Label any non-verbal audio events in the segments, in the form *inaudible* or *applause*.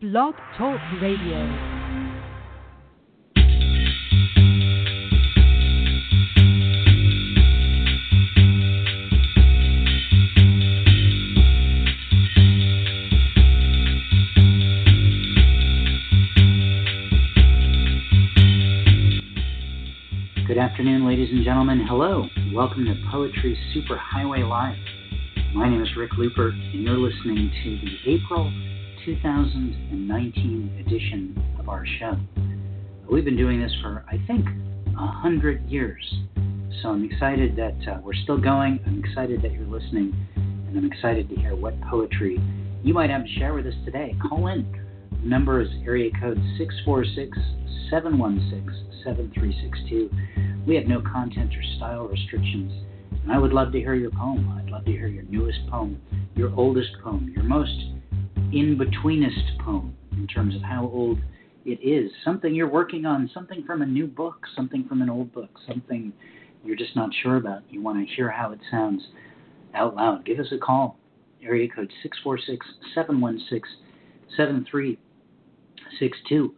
Blog Talk Radio. Good afternoon, ladies and gentlemen. Hello. Welcome to Poetry Superhighway Live. My name is Rick Lupert, and you're listening to the April 2019 edition of our show. We've been doing this for, I think, a hundred years. So I'm excited that uh, we're still going. I'm excited that you're listening, and I'm excited to hear what poetry you might have to share with us today. Call in. The number is area code 646 716 7362. We have no content or style restrictions. And I would love to hear your poem. I'd love to hear your newest poem, your oldest poem, your most in betweenest poem in terms of how old it is. Something you're working on, something from a new book, something from an old book, something you're just not sure about. You want to hear how it sounds out loud. Give us a call. Area code 646 716 7362.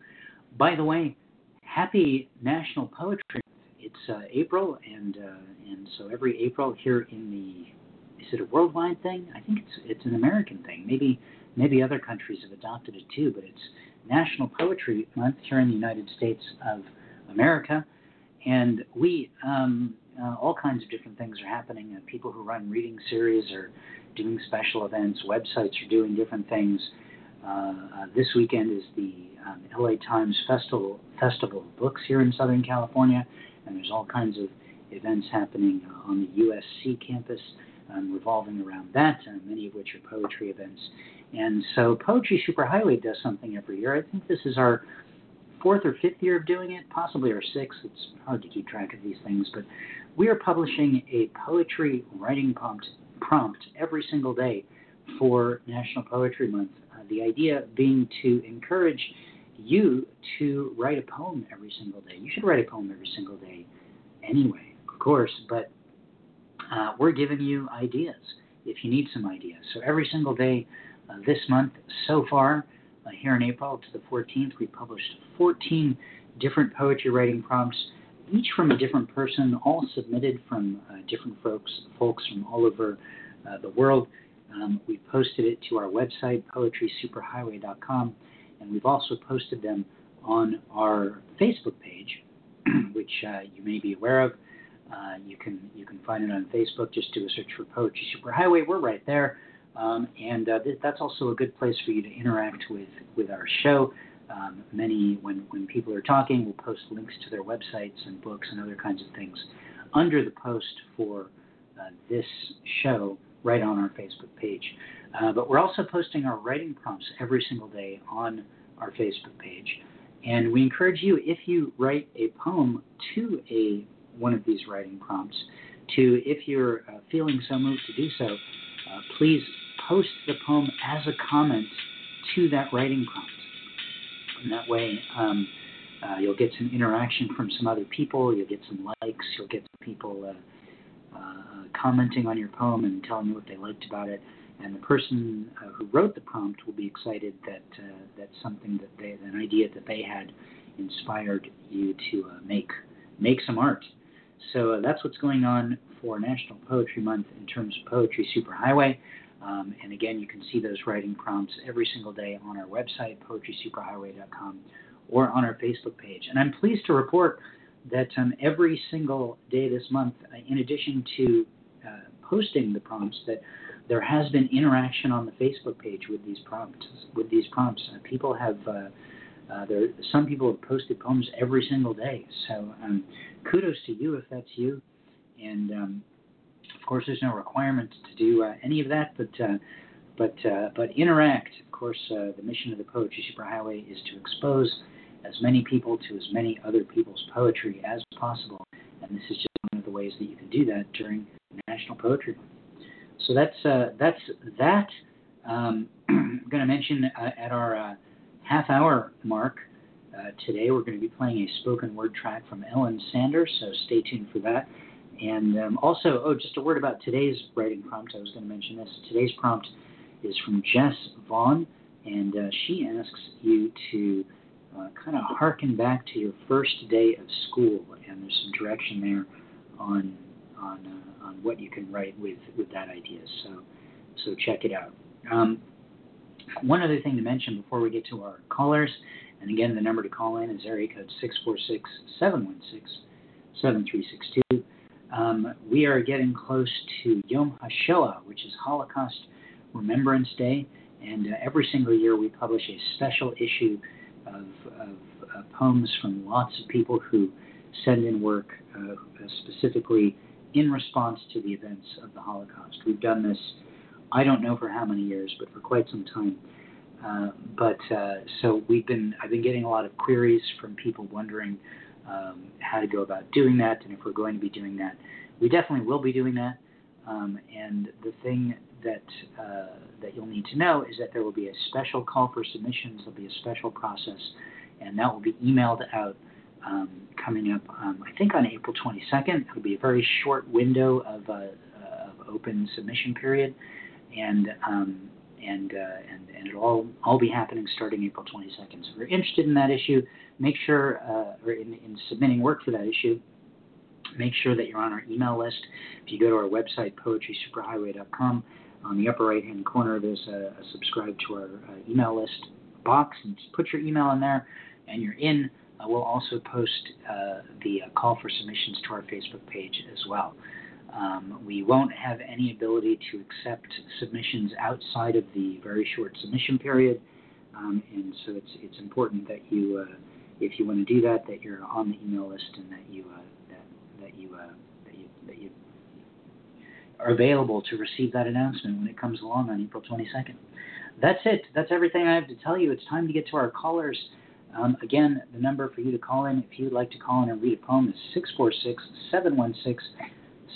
By the way, happy National Poetry It's uh, April, and uh, and so every April here in the is it a worldwide thing? I think it's it's an American thing. Maybe maybe other countries have adopted it too, but it's National Poetry Month here in the United States of America, and we um, uh, all kinds of different things are happening. Uh, people who run reading series are doing special events. Websites are doing different things. Uh, uh this weekend is the um, LA Times Festival Festival of Books here in Southern California, and there's all kinds of events happening uh, on the USC campus um, revolving around that, uh, many of which are poetry events. And so Poetry Superhighway does something every year. I think this is our fourth or fifth year of doing it, possibly our sixth. It's hard to keep track of these things, but we are publishing a poetry writing prompt, prompt every single day for National Poetry Month. Uh, the idea being to encourage you to write a poem every single day. You should write a poem every single day anyway, of course, but uh, we're giving you ideas if you need some ideas. So every single day this month so far, uh, here in April to the 14th, we published 14 different poetry writing prompts, each from a different person, all submitted from uh, different folks, folks from all over uh, the world. Um, we posted it to our website, poetrysuperhighway.com, and we've also posted them on our Facebook page, *clears throat* which uh, you may be aware of. Uh, you can you can find it on Facebook. Just do a search for Poetry Superhighway. We're right there, um, and uh, th- that's also a good place for you to interact with with our show. Um, many when when people are talking, we'll post links to their websites and books and other kinds of things under the post for uh, this show right on our Facebook page. Uh, but we're also posting our writing prompts every single day on our Facebook page. And we encourage you, if you write a poem to a one of these writing prompts to, if you're uh, feeling so moved to do so, uh, please post the poem as a comment to that writing prompt. And that way, um, uh, you'll get some interaction from some other people, you'll get some likes, you'll get people uh, uh, commenting on your poem and telling you what they liked about it. And the person uh, who wrote the prompt will be excited that that something that they, an idea that they had, inspired you to make make some art. So uh, that's what's going on for National Poetry Month in terms of Poetry Superhighway. Um, and again, you can see those writing prompts every single day on our website, poetrysuperhighway.com, or on our Facebook page. And I'm pleased to report that um, every single day this month, uh, in addition to uh, posting the prompts, that there has been interaction on the Facebook page with these prompts. With these prompts, uh, people have uh, uh, there, some people have posted poems every single day. So um, kudos to you if that's you. And um, of course, there's no requirement to do uh, any of that, but uh, but uh, but interact. Of course, uh, the mission of the Poetry Superhighway is to expose as many people to as many other people's poetry as possible. And this is just one of the ways that you can do that during National Poetry Month. So that's that's that. Um, *clears throat* I'm going to mention at our half hour mark. Uh, today we're going to be playing a spoken word track from Ellen Sanders, so stay tuned for that. And um, also, oh, just a word about today's writing prompt. I was going to mention this. Today's prompt is from Jess Vaughn. and uh, she asks you to uh, kind of harken back to your first day of school, and there's some direction there on on uh, on what you can write with with that idea. So so check it out. Um, one other thing to mention before we get to our callers, and again, the number to call in is area code 646 716 7362. Um, we are getting close to Yom HaShoah, which is Holocaust Remembrance Day, and uh, every single year we publish a special issue of, of uh, poems from lots of people who send in work uh, specifically in response to the events of the Holocaust. We've done this, I don't know for how many years, but for quite some time. Uh, but uh, so we've been, I've been getting a lot of queries from people wondering um, how to go about doing that, and if we're going to be doing that. We definitely will be doing that. Um, and the thing that uh, that you'll need to know is that there will be a special call for submissions. There'll be a special process, and that will be emailed out um, coming up. Um, I think on April 22nd. It'll be a very short window of, uh, of open submission period, and um, and, uh, and and it'll all all be happening starting April 22nd. So if you're interested in that issue, make sure uh, or in, in submitting work for that issue make sure that you're on our email list. If you go to our website, poetrysuperhighway.com, on the upper right hand corner, there's a, a subscribe to our uh, email list box, and just put your email in there, and you're in. Uh, we'll also post uh, the uh, call for submissions to our Facebook page as well. Um, we won't have any ability to accept submissions outside of the very short submission period, um, and so it's it's important that you, uh, if you want to do that, that you're on the email list and that you uh, that that you that you that you are available to receive that announcement when it comes along on April 22nd. That's it. That's everything I have to tell you. It's time to get to our callers. Um, again, the number for you to call in if you'd like to call in and read a poem is 646 716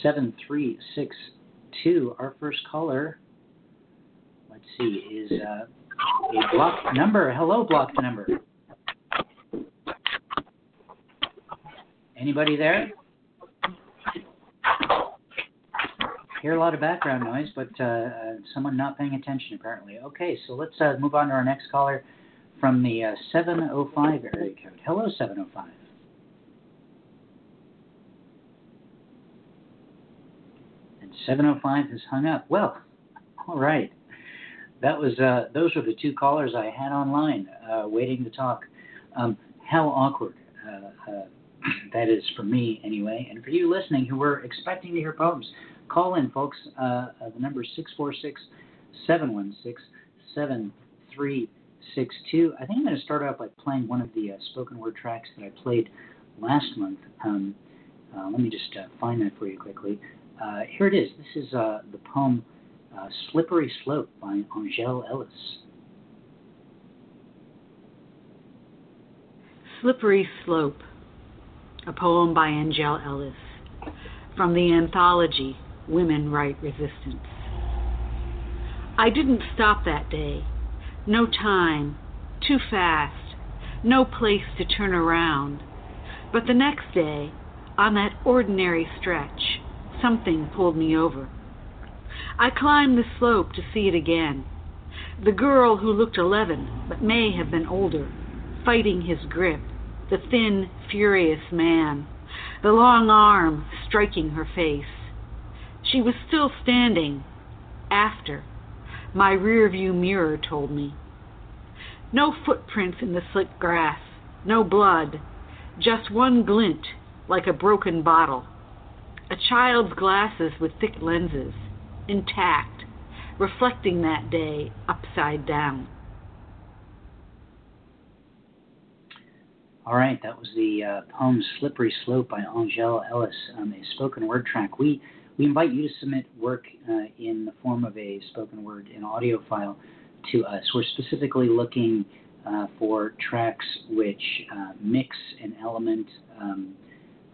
7362. Our first caller, let's see, is uh, a blocked number. Hello, blocked number. Anybody there? hear a lot of background noise, but uh, uh, someone not paying attention apparently. Okay, so let's uh, move on to our next caller from the uh, 705 area code. Hello, 705. And 705 has hung up. Well, all right. That was uh, those were the two callers I had online uh, waiting to talk. Um, how awkward that is for me anyway, and for you listening who were expecting to hear poems. Call in, folks. Uh, uh the number is 646 716 7362. I think I'm going to start out by playing one of the uh, spoken word tracks that I played last month. Um, uh, let me just uh, find that for you quickly. Uh, here it is. This is the poem Slippery Slope by Angele Ellis. Slippery Slope, a poem by Angele Ellis, from the anthology women write resistance. I didn't stop that day. No time. Too fast. No place to turn around. But the next day, on that ordinary stretch, something pulled me over. I climbed the slope to see it again. The girl who looked 11 but may have been older, fighting his grip, the thin, furious man, the long arm striking her face. She was still standing after, my rearview mirror told me. No footprints in the slick grass, no blood, just one glint like a broken bottle. A child's glasses with thick lenses, intact, reflecting that day upside down. All right, that was the uh, poem Slippery Slope by Angele Ellis, um, a spoken word track. We we invite you to submit work uh, in the form of a spoken word and audio file to us. We're specifically looking uh, for tracks which uh, mix an element um,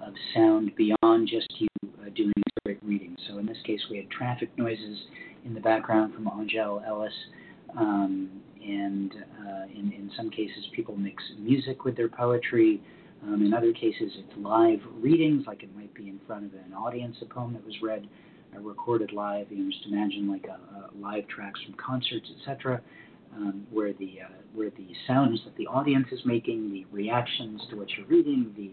of sound beyond just you uh, doing straight reading. So in this case, we had traffic noises in the background from Angele Ellis. Um, and uh, in, in some cases, people mix music with their poetry. Um, in other cases, it's live readings, like it might be in front of an audience, a poem that was read, uh, recorded live. You know, just imagine like a, a live tracks from concerts, etc. um, where the uh, where the sounds that the audience is making, the reactions to what you're reading, the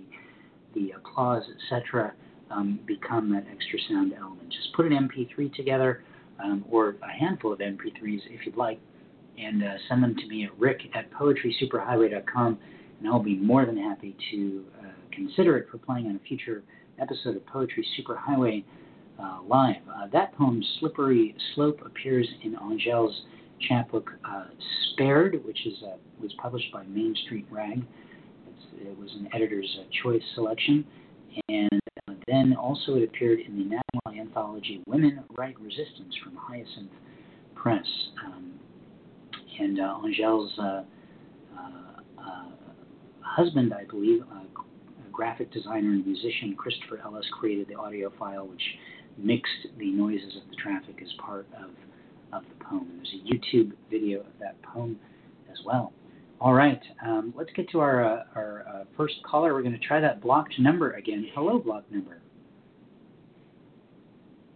the applause, etc., um, become that extra sound element. Just put an MP3 together, um, or a handful of MP3s if you'd like, and uh, send them to me at rick at poetrysuperhighway.com, and I'll be more than happy to uh, consider it for playing on a future episode of Poetry Superhighway uh, live. Uh, that poem, Slippery Slope, appears in Angèle's chapbook uh, Spared, which is uh, was published by Main Street Rag. It's, it was an editor's choice selection, and then also it appeared in the national anthology Women Write Resistance from Hyacinth Press. Um, and Angèle's husband, I believe, a graphic designer and musician Christopher Ellis created the audio file, which mixed the noises of the traffic as part of, of the poem. There's a YouTube video of that poem as well. All right, um, let's get to our, uh, our uh, first caller. We're going to try that blocked number again. Hello, blocked number.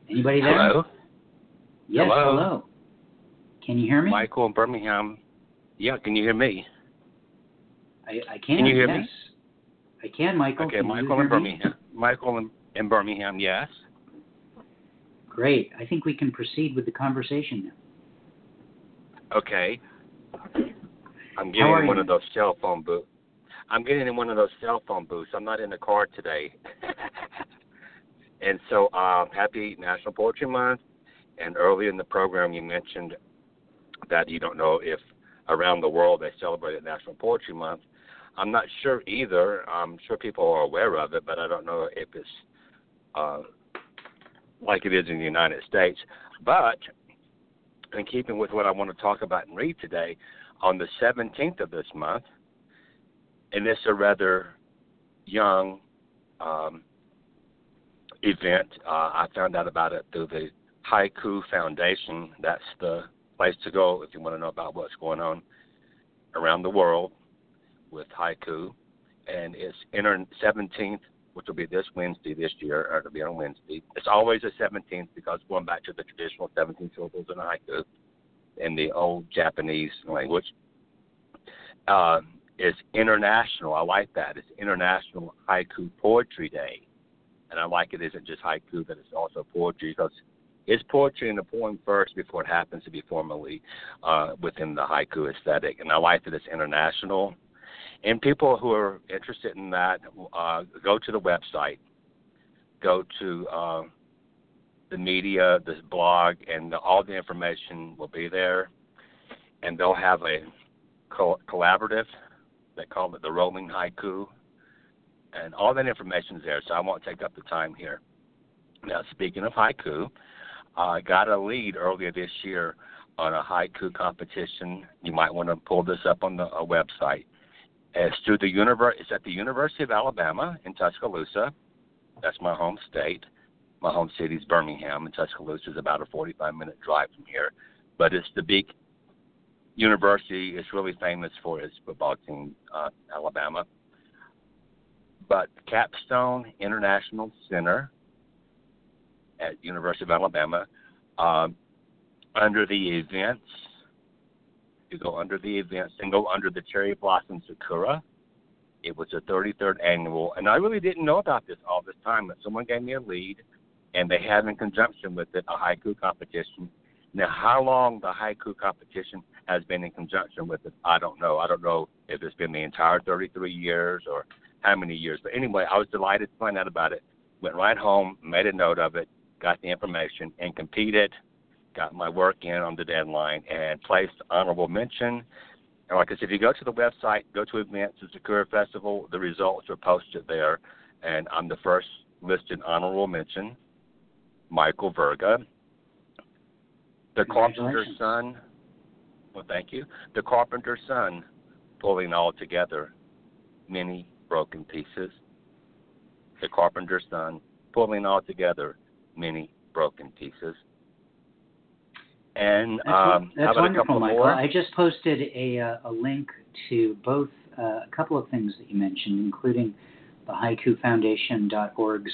Anybody there? Hello. Yes, hello. hello. Can you hear me? Michael in Birmingham. Yeah, can you hear me? I, I can. Can you hear yes. me? I can, Michael. Okay, can Michael in Birmingham. Michael in, in Birmingham, yes. Great. I think we can proceed with the conversation now. Okay. I'm getting in one of those cell phone booths. I'm getting in one of those cell phone booths. I'm not in the car today. *laughs* and so, um, happy National Poetry Month. And earlier in the program, you mentioned that you don't know if around the world they celebrated National Poetry Month. I'm not sure either. I'm sure people are aware of it, but I don't know if it's uh, like it is in the United States. But in keeping with what I want to talk about and read today, on the 17th of this month, and it's a rather young um, event. Uh, I found out about it through the Haiku Foundation. That's the place to go if you want to know about what's going on around the world with haiku, and it's inter 17th, which will be this Wednesday this year, or it'll be on Wednesday. It's always the 17th because going back to the traditional 17 syllables in haiku in the old Japanese language. Uh, it's international. I like that. It's International Haiku Poetry Day, and I like it isn't just haiku, but it's also poetry because it's poetry in the poem first before it happens to be formally uh, within the haiku aesthetic. And I like that it's international and people who are interested in that, uh, go to the website, go to uh, the media, the blog, and all the information will be there. And they'll have a co- collaborative. They call it the Rolling Haiku. And all that information is there, so I won't take up the time here. Now, speaking of haiku, I got a lead earlier this year on a haiku competition. You might want to pull this up on the website. It's through the univer- It's at the University of Alabama in Tuscaloosa. That's my home state. My home city is Birmingham, and Tuscaloosa is about a 45 minute drive from here. But it's the big university. It's really famous for its football team, uh, Alabama. But Capstone International Center at University of Alabama, um, under the events you go under the events and go under the Cherry Blossom Sakura. It was the 33rd annual, and I really didn't know about this all this time, but someone gave me a lead, and they have in conjunction with it a haiku competition. Now, how long the haiku competition has been in conjunction with it, I don't know. I don't know if it's been the entire 33 years or how many years. But anyway, I was delighted to find out about it. Went right home, made a note of it, got the information, and competed got my work in on the deadline and placed honorable mention. And like I said, if you go to the website, go to events, the Sakura Festival, the results are posted there. And I'm the first listed honorable mention, Michael Verga. The Carpenter's Son, well, thank you. The Carpenter's Son, pulling all together many broken pieces. The Carpenter's Son, pulling all together many broken pieces. And that's, um, that's wonderful, Michael. More? I just posted a, uh, a link to both uh, a couple of things that you mentioned, including the HaikuFoundation.org's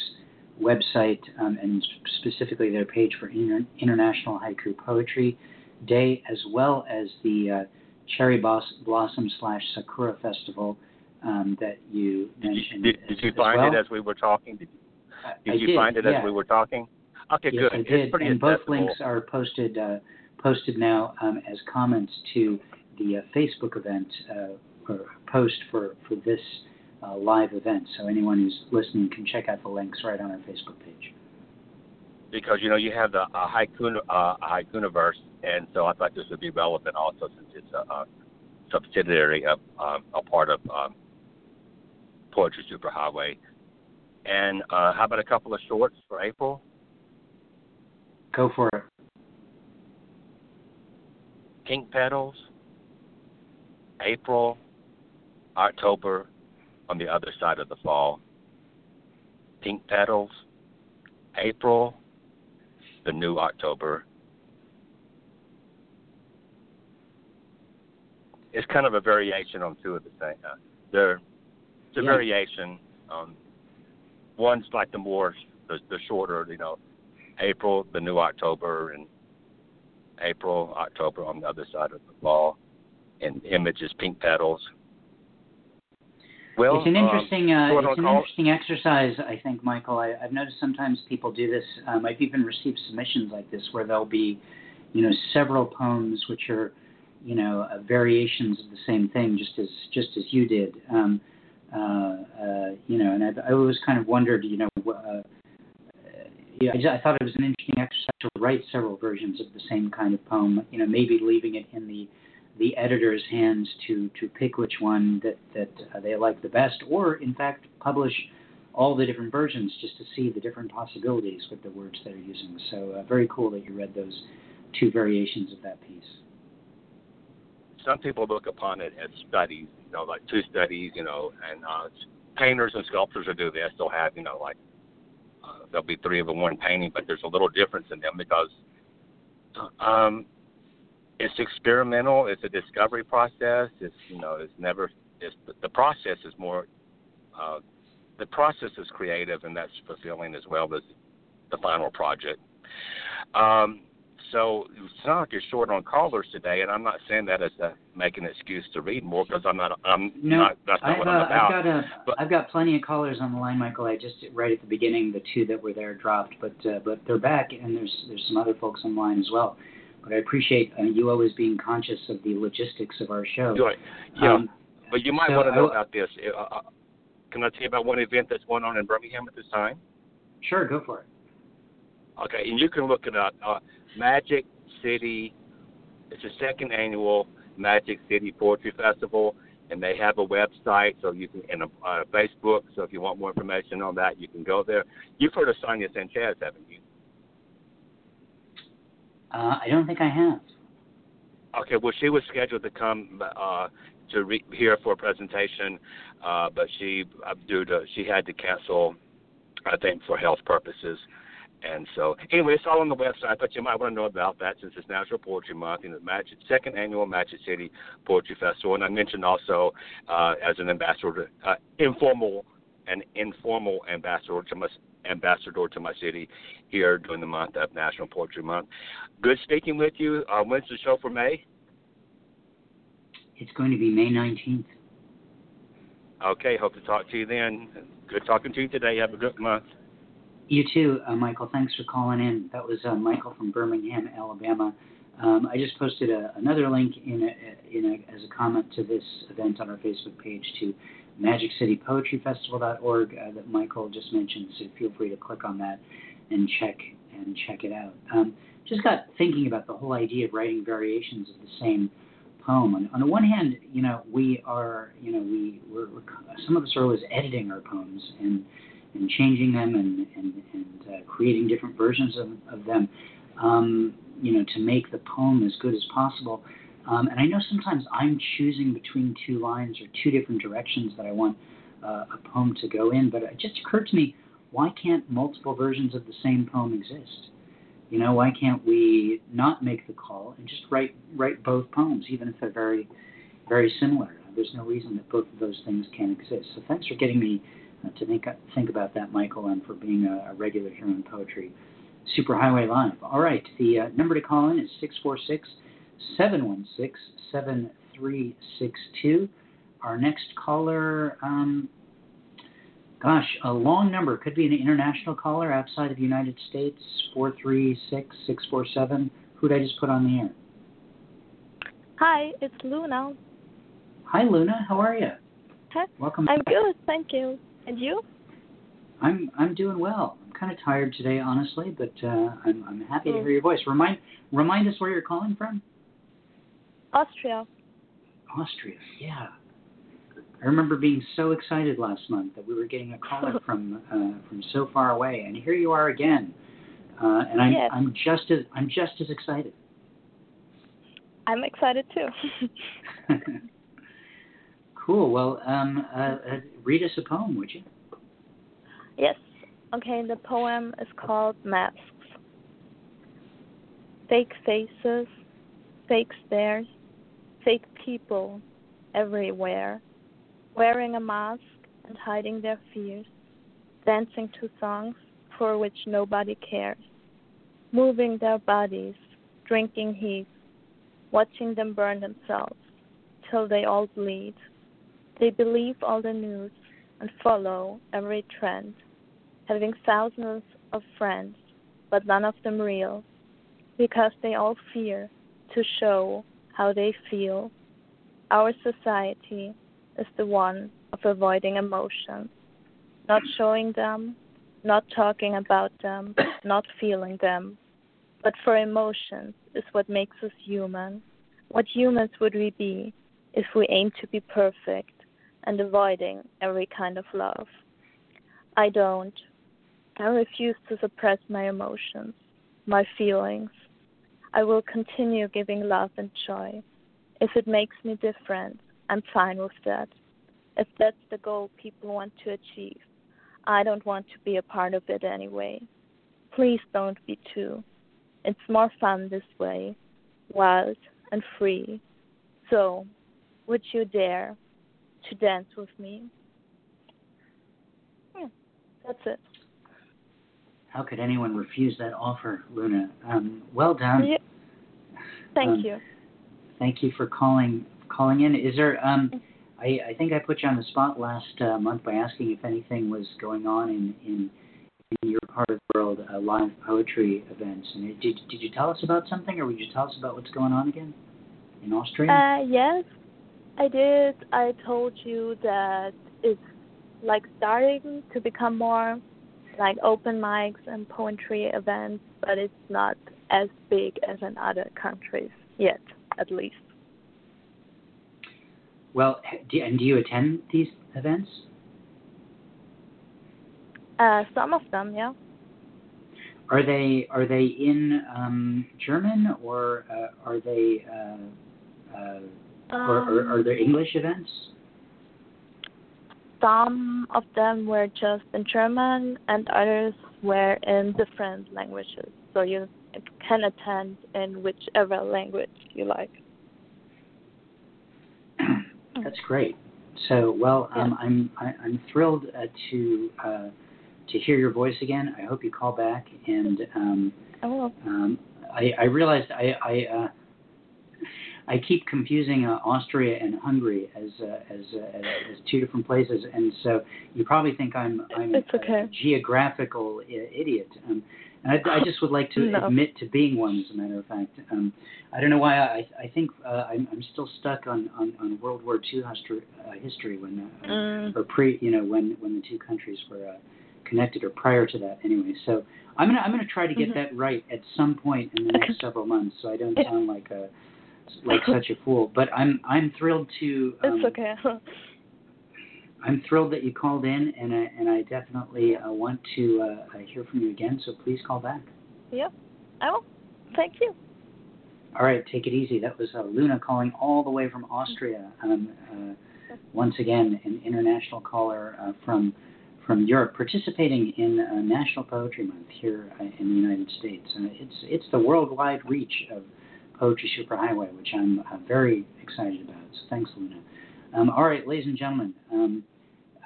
website um, and specifically their page for Inter- International Haiku Poetry Day, as well as the uh, Cherry Blossom slash Sakura Festival um, that you mentioned. Did, did, did you find well. it as we were talking? Did, did I you did, find it yeah. as we were talking? Okay, yes, good. I did. It's pretty and both links are posted uh, posted now um, as comments to the uh, Facebook event uh, or post for for this uh, live event. So anyone who's listening can check out the links right on our Facebook page. because you know you have the uh, haiku uh, haikuniverse, and so I thought this would be relevant also since it's a, a subsidiary of um, a part of um, Poetry Superhighway. And uh, how about a couple of shorts for April? Go for it. Pink petals, April, October, on the other side of the fall. Pink petals, April, the new October. It's kind of a variation on two of the same. Uh, they're it's a Yeah. variation. Um, one's like the more the, the shorter, you know, April, the new October, and April, October on the other side of the ball, and images, pink petals. Well, it's an um, interesting uh, it's an call- interesting exercise, I think, Michael. I, I've noticed sometimes people do this. Um, I've even received submissions like this where there'll be, you know, several poems which are, you know, uh, variations of the same thing, just as just as you did. Um, uh, uh, you know, and I've, I always kind of wondered, you know, uh, yeah, I, just, I thought it was an interesting exercise to write several versions of the same kind of poem. You know, maybe leaving it in the the editor's hands to to pick which one that that uh, they like the best, or in fact publish all the different versions just to see the different possibilities with the words they're using. So uh, very cool that you read those two variations of that piece. Some people look upon it as studies, you know, like two studies, you know, and uh, painters and sculptors will do this. They'll have, you know, like uh, there'll be three of them one painting, but there's a little difference in them because um, it's experimental. It's a discovery process. It's you know, it's never. It's the process is more. Uh, the process is creative, and that's fulfilling as well as the final project. Um, so it's not you're short on callers today, and I'm not saying that as a make an excuse to read more because I'm not. I'm No, not. That's not I've, what I'm about. I've got a, But- have got plenty of callers on the line, Michael. I just right at the beginning, the two that were there dropped, but uh, but they're back, and there's there's some other folks on the line as well. But I appreciate uh, you always being conscious of the logistics of our show. Good. Yeah, Um, but you might so want to know w- about this. Uh, uh, can I tell you about one event that's going on in Birmingham at this time? sure, go for it. Okay, and you can look it up. Uh, Magic City. It's the second annual Magic City Poetry Festival, and they have a website, so you can and a uh, Facebook. So if you want more information on that, you can go there. You've heard of Sonia Sanchez, haven't you? Uh, I don't think I have. Okay, well, she was scheduled to come uh, to re- here for a presentation, uh, but she uh, due to she had to cancel, I think, for health purposes. And so, anyway, it's all on the website, but you might want to know about that since it's National Poetry Month and the Magic, second annual Magic City Poetry Festival. And I mentioned also uh, as an ambassador, uh, informal and informal ambassador to my ambassador to my city here during the month of National Poetry Month. Good speaking with you. Uh, when's the show for May? It's going to be May 19th. Okay, hope to talk to you then. Good talking to you today. Have a good month. You too, uh, Michael. Thanks for calling in. That was uh, Michael from Birmingham, Alabama. Um, I just posted a, another link in, a, in a, as a comment to this event on our Facebook page to MagicCityPoetryFestival.org uh, that Michael just mentioned. So feel free to click on that and check and check it out. Um, just got thinking about the whole idea of writing variations of the same poem. On, on the one hand, you know, we are, you know, we we're, we're some of us are always editing our poems and and changing them and and, and uh, creating different versions of, of them, um, you know, to make the poem as good as possible. Um, and I know sometimes I'm choosing between two lines or two different directions that I want uh, a poem to go in. But it just occurred to me, why can't multiple versions of the same poem exist? You know, why can't we not make the call and just write write both poems, even if they're very, very similar? There's no reason that both of those things can't exist. So thanks for getting me to think think about that, Michael, and for being a, a regular here in Poetry Superhighway Live. All right, the uh, number to call in is 646 716 7362. Our next caller, um, gosh, a long number. Could be an international caller outside of the United States, 436 647. Who did I just put on the air? Hi, it's Luna. Hi, Luna. How are you? Hi. Welcome. I'm good, thank you. And you? I'm I'm doing well. I'm kind of tired today, honestly, but uh, I'm I'm happy to Mm. hear your voice. Remind remind us where you're calling from. Austria. Austria. Yeah. I remember being so excited last month that we were getting a caller *laughs* from uh, from so far away, and here you are again. Uh, and I'm Yes. I'm just as I'm just as excited. I'm excited too. *laughs* *laughs* cool. Well, um, uh, uh, read us a poem, would you? yes. Okay, the poem is called Masks. Fake faces, fake stares, fake people everywhere, wearing a mask and hiding their fears, dancing to songs for which nobody cares, moving their bodies, drinking heat, watching them burn themselves till they all bleed. They believe all the news and follow every trend, having thousands of friends, but none of them real, because they all fear to show how they feel. Our society is the one of avoiding emotions, not showing them, not talking about them, *coughs* not feeling them. But for emotions is what makes us human. What humans would we be if we aim to be perfect and avoiding every kind of love? I don't. I refuse to suppress my emotions, my feelings. I will continue giving love and joy. If it makes me different, I'm fine with that. If that's the goal people want to achieve, I don't want to be a part of it anyway. Please don't be too. It's more fun this way, wild and free. So, would you dare to dance with me? Yeah, that's it. How could anyone refuse that offer, Luna? Um, well done. Yeah. Thank Um, you. Thank you for calling calling in. Is there? Um, I, I think I put you on the spot last uh, month by asking if anything was going on in in, in your part of the world, uh, live poetry events. And did did you tell us about something, or would you tell us about what's going on again in Austria? Uh, yes, I did. I told you that it's like starting to become more like open mics and poetry events, but it's not as big as in other countries yet, at least. well, do, and do you attend these events? Uh, some of them, yeah. Are they are they in um, German or uh, are they uh, uh, or, or are there Um, English events? Some of them were just in German, and others were in different languages. So you can attend in whichever language you like. *clears throat* That's great. So, well, um, I'm I, I'm thrilled uh, to uh, to hear your voice again. I hope you call back. And um, Oh, um, I, I realized I I, uh, I keep confusing uh, Austria and Hungary as uh, as, uh, as two different places, and so you probably think I'm I'm okay. a geographical I- idiot. Um, and I, I just would like to No. admit to being one, as a matter of fact. Um, I don't know why I I think uh, I'm I'm still stuck on on, on World War II history uh, history when uh, mm, or pre you know when when the two countries were uh, connected or prior to that anyway. So I'm gonna I'm gonna try to get Mhm. that right at some point in the next several months, so I don't sound like a like such a fool. But I'm I'm thrilled to um, it's okay. I'm thrilled that you called in, and I and I definitely uh, want to uh, uh, hear from you again. So please call back. yep. I will. thank you. All right, take it easy. That was uh, Luna calling all the way from Austria. Um, uh, once again, an international caller uh, from from Europe, participating in uh, National Poetry Month here uh, in the United States. It's it's the worldwide reach of Poetry Superhighway, which I'm uh, very excited about. So thanks, Luna. Um, all right, ladies and gentlemen, um,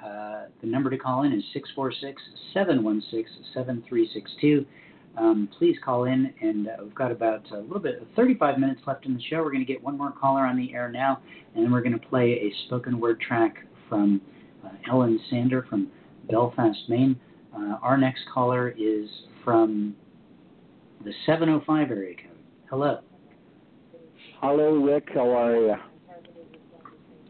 uh, the number to call in is 646 716 7362. um, please call in. And uh, we've got about a little bit, 35 minutes left in the show. We're going to get one more caller on the air now, and then we're going to play a spoken word track from uh, Ellen Sander from Belfast, Maine. Uh, our next caller is from the 705 area code. Hello. Hello, Rick. How are you?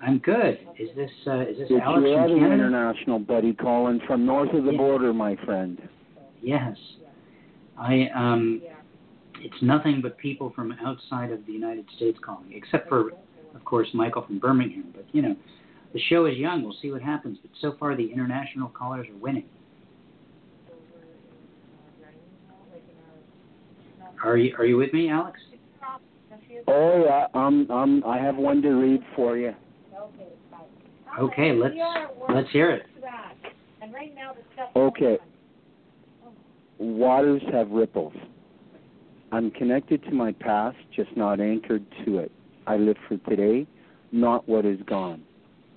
I'm good. Is this uh, is this it's Alex your other international buddy calling from north of the Yeah. border, my friend. Yes. I um it's nothing but people from outside of the United States calling, except for of course Michael from Birmingham. But you know, the show is young, we'll see what happens. But so far the international callers are winning. Are you are you with me, Alex? Oh yeah, um, um, I have one to read for you. Okay, let's let's hear it. Okay. Waters have ripples. I'm connected to my past, just not anchored to it. I live for today, not what is gone.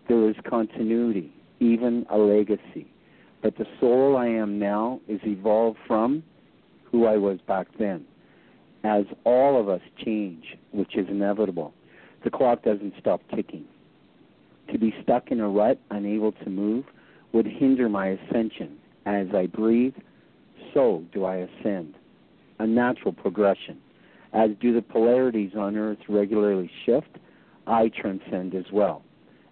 There is continuity, even a legacy. But the soul I am now is evolved from who I was back then. As all of us change, which is inevitable, the clock doesn't stop ticking. To be stuck in a rut, unable to move, would hinder my ascension. As I breathe, so do I ascend. A natural progression. As do the polarities on Earth regularly shift, I transcend as well.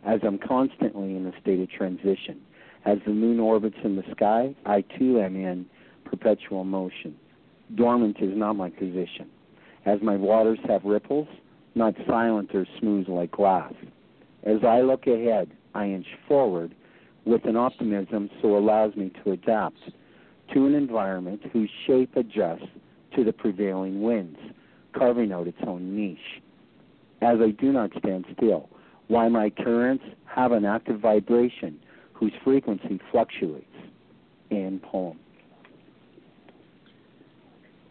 As I'm constantly in a state of transition. As the moon orbits in the sky, I too am in perpetual motion. Dormant is not my position. As my waters have ripples, not silent or smooth like glass. As I look ahead, I inch forward with an optimism so allows me to adapt to an environment whose shape adjusts to the prevailing winds, carving out its own niche. As I do not stand still, why my currents have an active vibration whose frequency fluctuates. End poem.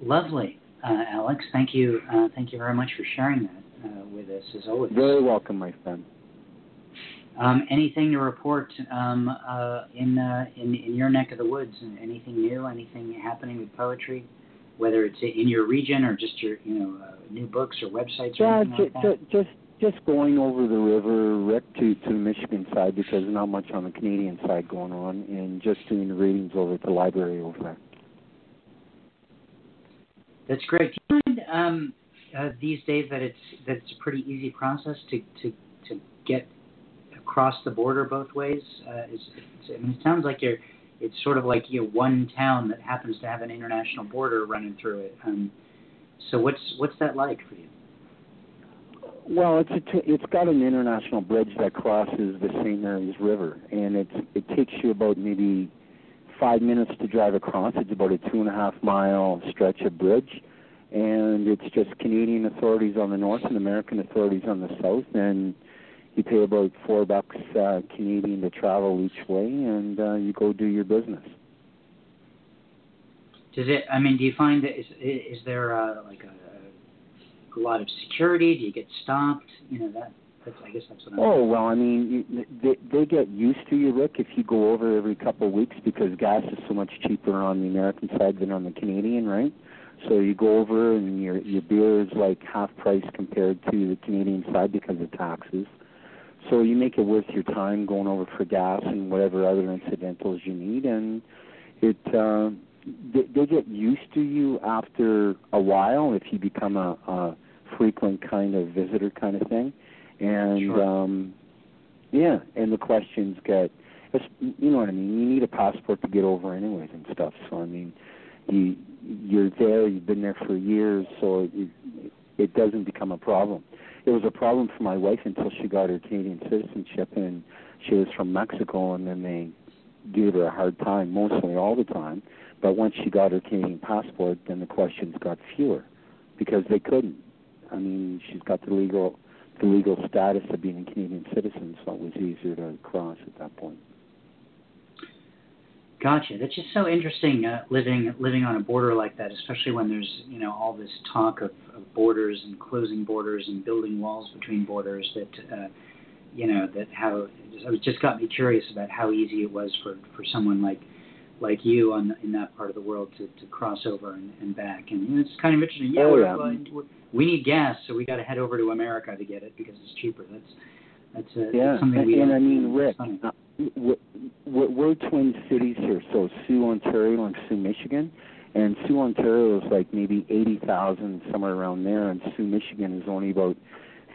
Lovely, uh, Alex. Thank you. Uh, thank you very much for sharing that uh, with us as always. Very welcome, my friend. Um, anything to report um, uh, in, uh, in in your neck of the woods? Anything new? Anything happening with poetry? Whether it's in your region or just your you know uh, new books or websites or Yeah, anything like that. ju- just just going over the river, Rick, to to the Michigan side because not much on the Canadian side going on, and just doing readings over at the library over there. That's great. Do you find um, uh, these days that it's that it's a pretty easy process to to to get across the border both ways? Uh, is, I mean, it sounds like you're. It's sort of like you know, one town that happens to have an international border running through it. Um, so what's what's that like for you? Well, it's a t- it's got an international bridge that crosses the St. Mary's River, and it's it takes you about maybe five minutes to drive across. It's about a two and a half mile stretch of bridge, and it's just Canadian authorities on the north and American authorities on the south, and you pay about four bucks uh, Canadian to travel each way, and uh, you go do your business. Does it? I mean, do you find that is is there uh, like a, a lot of security? Do you get stopped? You know that. That's, I guess that's what I'm. Oh well, I mean, you, they they get used to you, Rick, if you go over every couple of weeks because gas is so much cheaper on the American side than on the Canadian, right? So you go over and your your beer is like half price compared to the Canadian side because of taxes. So you make it worth your time going over for gas and whatever other incidentals you need, and it uh, they, they get used to you after a while if you become a, a frequent kind of visitor kind of thing and Sure. um yeah and the questions get it's- you know what i mean? You need a passport to get over anyways and stuff. So i mean you you're there you've been there for years so it it doesn't become a problem. It was a problem for my wife until she got her canadian citizenship and she was from mexico and then they gave her a hard time mostly all the time. But once she got her canadian passport then the questions got fewer because they couldn't. I mean she's got the legal the legal status of being a Canadian citizen, so it was easier to cross at that point. Gotcha. That's just so interesting uh, living living on a border like that, especially when there's you know all this talk of, of borders and closing borders and building walls between borders. That uh, you know that how it just got me curious about how easy it was for for someone like like you on in that part of the world to, to cross over and, and back. And you know, it's kind of interesting. Yeah, Oh, we're- yeah. we're- we need gas, so we got to head over to America to get it because it's cheaper. That's that's, uh, Yeah, that's something and, we and don't- I mean, Rick, uh, we're, we're twin cities here, so Sault, Ontario, and Sault, Michigan. And Sault, Ontario is like maybe eighty thousand, somewhere around there, and Sault, Michigan is only about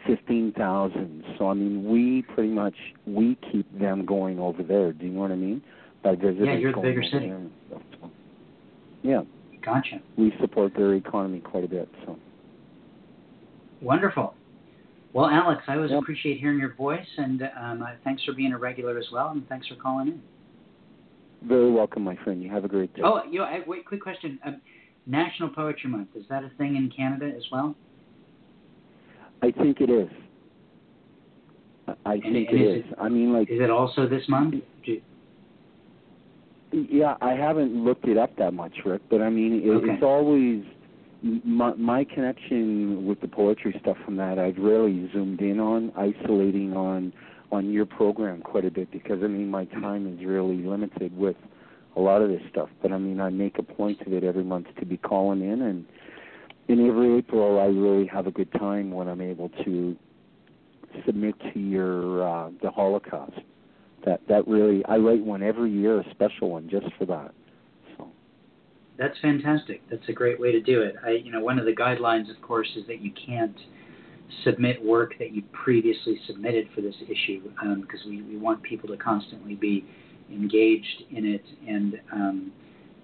fifteen thousand. So I mean, we pretty much we keep them going over there. Do you know what I mean? By visitors Yeah, you're the bigger city. there and stuff, so. Yeah, Gotcha. we support their economy quite a bit. So Wonderful. Well, Alex, I always Yep. appreciate hearing your voice, and um, uh, thanks for being a regular as well, and thanks for calling in. very welcome, my friend. You have a great day. Oh, you know, I, wait, quick question. Um, National Poetry Month is that a thing in Canada as well? I think it is. I- And- think and it is is. I mean, like Is it also this month? Yeah, I haven't looked it up that much, Rick, but I mean, it, Okay. it's always my my connection with the poetry stuff from that. I've rarely zoomed in on isolating on on your program quite a bit because I mean my time is really limited with a lot of this stuff. But I mean, I make a point of it every month to be calling in, and in every April, I really have a good time when I'm able to submit to your uh, the Holocaust that that really I write one every year, a special one just for that. That's fantastic. That's a great way to do it. I, you know, one of the guidelines, of course, is that you can't submit work that you previously submitted for this issue because we, we want people to constantly be engaged in it and um,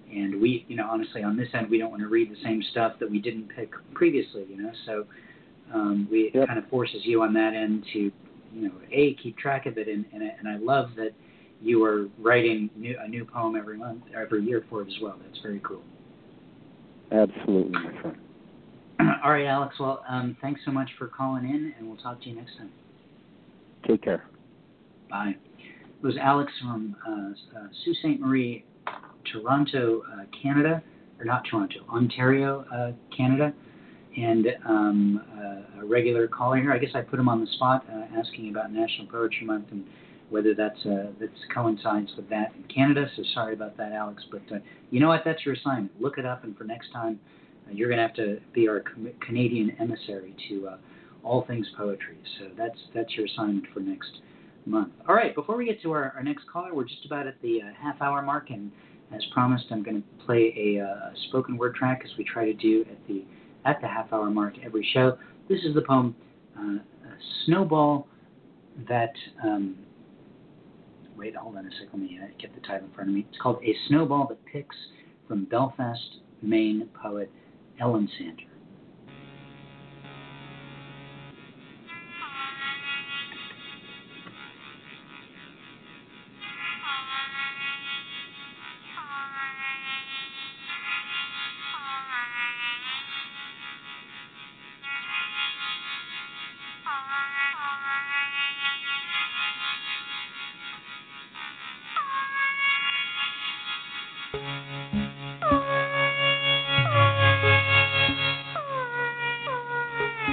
and we you know honestly on this end we don't want to read the same stuff that we didn't pick previously you know so um, we it Yep. kind of forces you on that end to you know a keep track of it and and, I- and I love that you are writing new, a new poem every month every year for it as well that's very cool absolutely, my friend. *clears throat* all right Alex well um, thanks so much for calling in and we'll talk to you next time Take care. Bye. It was Alex from uh, uh, Sault Ste. Marie, Toronto, uh, Canada, or not Toronto, Ontario, uh, Canada, and um, uh, a regular caller here. I guess I put him on the spot uh, asking about National Poetry Month and whether that's uh, coincides with that in Canada. So sorry about that, Alex. But uh, you know what? That's your assignment. Look it up, and for next time, uh, you're going to have to be our Canadian emissary to uh, all things poetry. So that's that's your assignment for next month. All right, before we get to our, our next caller, we're just about at the uh, half hour mark, and as promised, I'm going to play a uh, spoken word track as we try to do at the at the half hour mark every show. This is the poem uh, "Snowball" that. Um, wait, hold on a second. Let me uh, get the title in front of me. It's called "A Snowball That Picks" from Belfast, Maine poet Ellen Sander.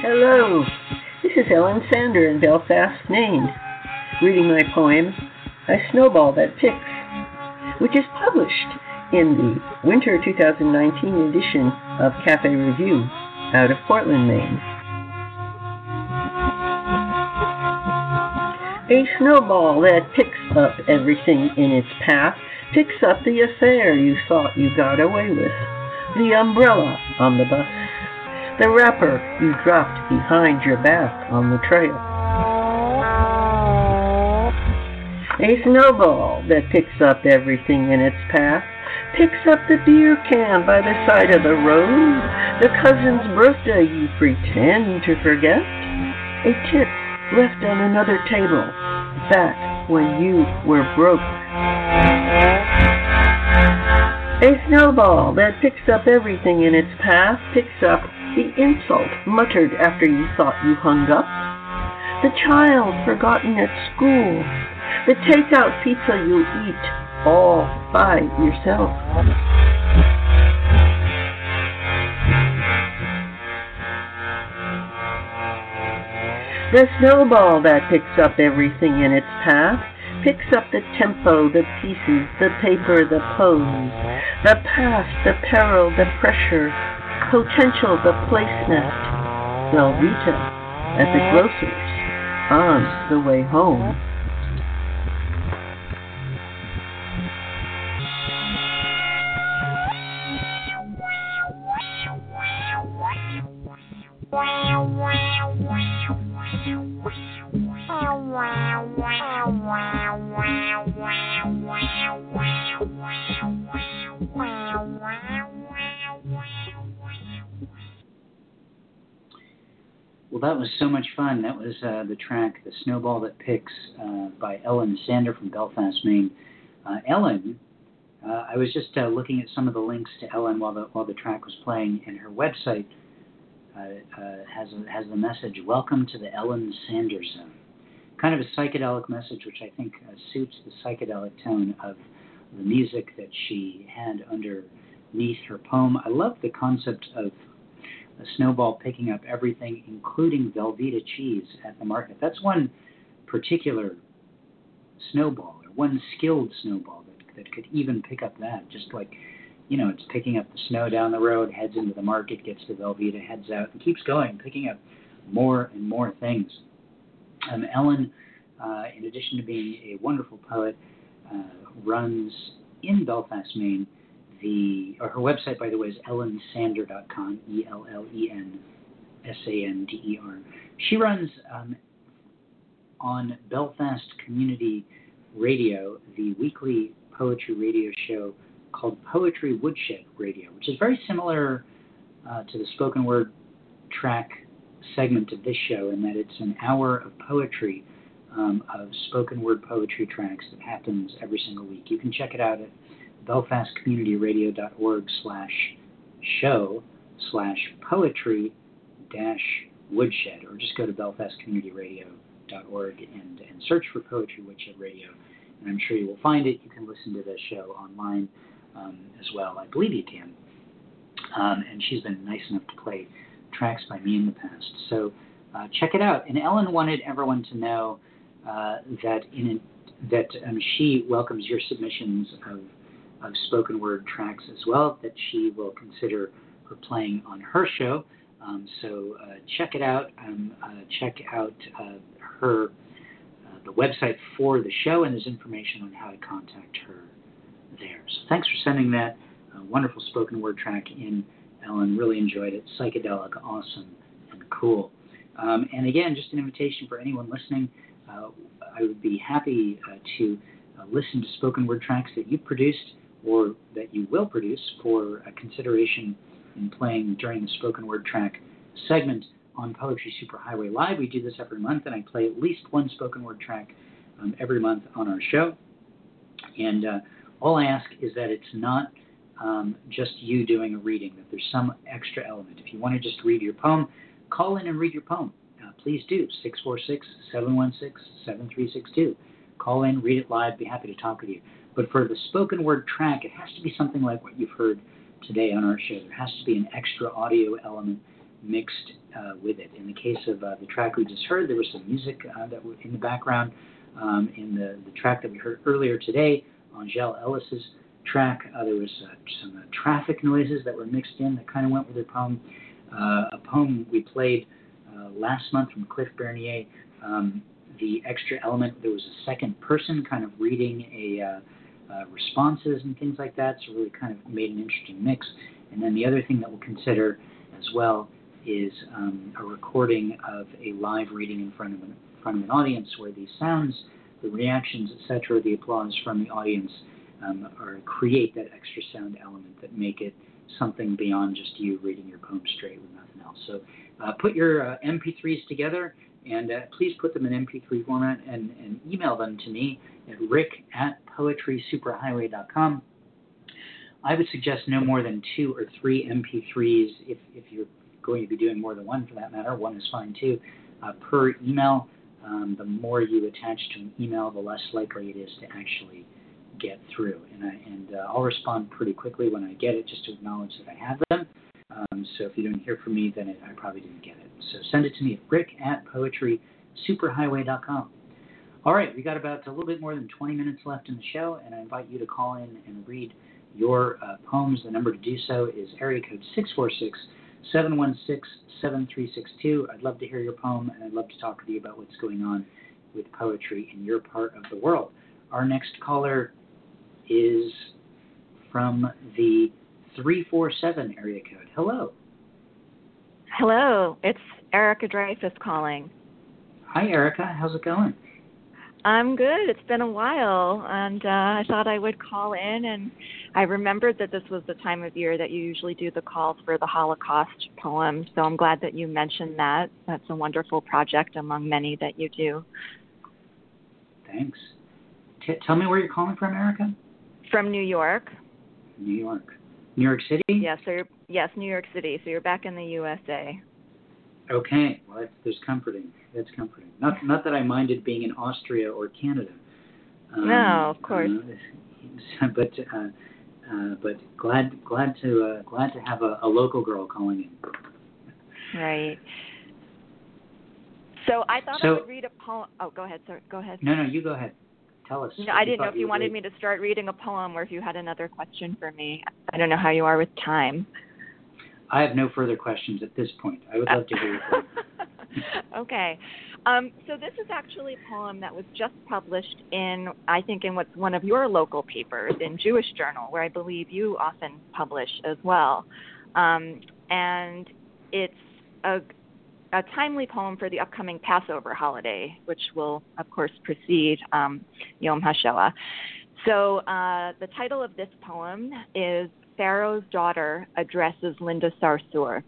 Hello, this is Ellen Sander in Belfast, Maine, reading my poem, A Snowball That Picks, which is published in the winter 2019 edition of Cafe Review out of Portland, Maine. A snowball that picks up everything in its path, picks up the affair you thought you got away with, the umbrella on the bus, the wrapper you dropped behind your back on the trail. A snowball that picks up everything in its path, picks up the beer can by the side of the road, the cousin's birthday you pretend to forget, a tip left on another table back when you were broke. A snowball that picks up everything in its path picks up the insult muttered after you thought you hung up, the child forgotten at school, the takeout pizza you eat all by yourself. The snowball that picks up everything in its path picks up the tempo, the pieces, the paper, the pose, the past, the peril, the pressure, potential, the placement. Velveeta at the grocer's on the way home. Well, that was so much fun. That was uh, the track "The Snowball That Picks" uh, by Ellen Sander from Belfast, Maine. Uh, Ellen, uh, I was just uh, looking at some of the links to Ellen while the while the track was playing, and her website uh, has a, has the message "Welcome to the Ellen Sander Zone." Kind of a psychedelic message, which I think suits the psychedelic tone of the music that she had underneath her poem. I love the concept of a snowball picking up everything, including Velveeta cheese at the market. That's one particular snowball, or one skilled snowball that, that could even pick up that. Just like, you know, it's picking up the snow down the road, heads into the market, gets to Velveeta, heads out, and keeps going, picking up more and more things. Um, Ellen, uh, in addition to being a wonderful poet, uh, runs in Belfast, Maine, the or her website, by the way, is ellensander.com, E L L E N S A N D E R. She runs um, on Belfast Community Radio the weekly poetry radio show called Poetry Woodshed Radio, which is very similar uh, to the spoken word track segment of this show in that it's an hour of poetry um, of spoken word poetry tracks that happens every single week. You can check it out at belfastcommunityradio.org slash show slash poetry dash woodshed, or just go to belfastcommunityradio.org and, and search for Poetry Woodshed Radio, and I'm sure you will find it. You can listen to the show online um, as well. I believe you can. Um, and she's been nice enough to play tracks by me in the past. So uh, check it out. And Ellen wanted everyone to know uh, that in that um, she welcomes your submissions of of spoken word tracks as well that she will consider her playing on her show. Um, so uh, check it out. Um, uh, check out uh, her uh, the website for the show, and there's information on how to contact her there. So thanks for sending that uh, wonderful spoken word track in, Ellen. Really enjoyed it. Psychedelic, awesome, and cool. Um, and again, just an invitation for anyone listening. Uh, I would be happy to listen to spoken word tracks that you've produced or that you will produce for a consideration in playing during the spoken word track segment on Poetry Superhighway Live. We do this every month, and I play at least one spoken word track um, every month on our show. And uh, all I ask is that it's not um, just you doing a reading, that there's some extra element. If you want to just read your poem, call in and read your poem. Uh, please do. 646 716 7362. Call in, read it live, be happy to talk with you. But for the spoken word track, it has to be something like what you've heard today on our show. There has to be an extra audio element mixed uh, with it. In the case of uh, the track we just heard, there was some music uh, that was in the background. Um, in the, the track that we heard earlier today, Angele Ellis's track, uh, there was uh, some uh, traffic noises that were mixed in that kind of went with the poem. a poem we played last month from Cliff Bernier. Um, the extra element, there was a second person kind of reading a uh, responses and things like that. So really kind of made an interesting mix. And then the other thing that we'll consider as well is um, a recording of a live reading in front of an, in front of an audience where the sounds, the reactions, etc., the applause from the audience um, are create that extra sound element that make it something beyond just you reading your poem straight with nothing else. So uh, put your uh, MP3s together and uh, please put them in MP3 format and, and email them to me at rick at poetrysuperhighway.com. I would suggest no more than two or three MP3s if, if you're going to be doing more than one for that matter. One is fine too, uh, per email. Um, the more you attach to an email, the less likely it is to actually get through. And, I, and uh, I'll respond pretty quickly when I get it just to acknowledge that I have them. Um, so if you don't hear from me, then it, I probably didn't get it. So send it to me at rick at poetrysuperhighway.com. All right, we got about a little bit more than 20 minutes left in the show, and I invite you to call in and read your uh, poems. The number to do so is area code 646 716 7362. I'd love to hear your poem, and I'd love to talk with you about what's going on with poetry in your part of the world. Our next caller is from the 347 area code. Hello. Hello, it's Erica Dreyfus calling. Hi, Erica. How's it going? I'm good. It's been a while, and uh, I thought I would call in. And I remembered that this was the time of year that you usually do the calls for the Holocaust poem. So I'm glad that you mentioned that. That's a wonderful project among many that you do. Thanks. T- tell me where you're calling from, Erica. From New York. New York. New York City. Yes, so you're, yes, New York City. So you're back in the USA. Okay, well that's, that's comforting. That's comforting. Not not that I minded being in Austria or Canada. Um, no, of course. Uh, *laughs* but uh, uh, but glad glad to uh, glad to have a, a local girl calling in. Right. So I thought so, I would read a poem. Oh, go ahead, sir. Go ahead. No, no, you go ahead. Tell us. No, I didn't know if you wanted read. me to start reading a poem or if you had another question for me. I don't know how you are with time. I have no further questions at this point. I would love to hear your *laughs* okay. Um, so this is actually a poem that was just published in, I think, in what's one of your local papers, in Jewish Journal, where I believe you often publish as well. Um, and it's a, a timely poem for the upcoming Passover holiday, which will, of course, precede um, Yom HaShoah. So uh, the title of this poem is Pharaoh's Daughter Addresses Linda Sarsour.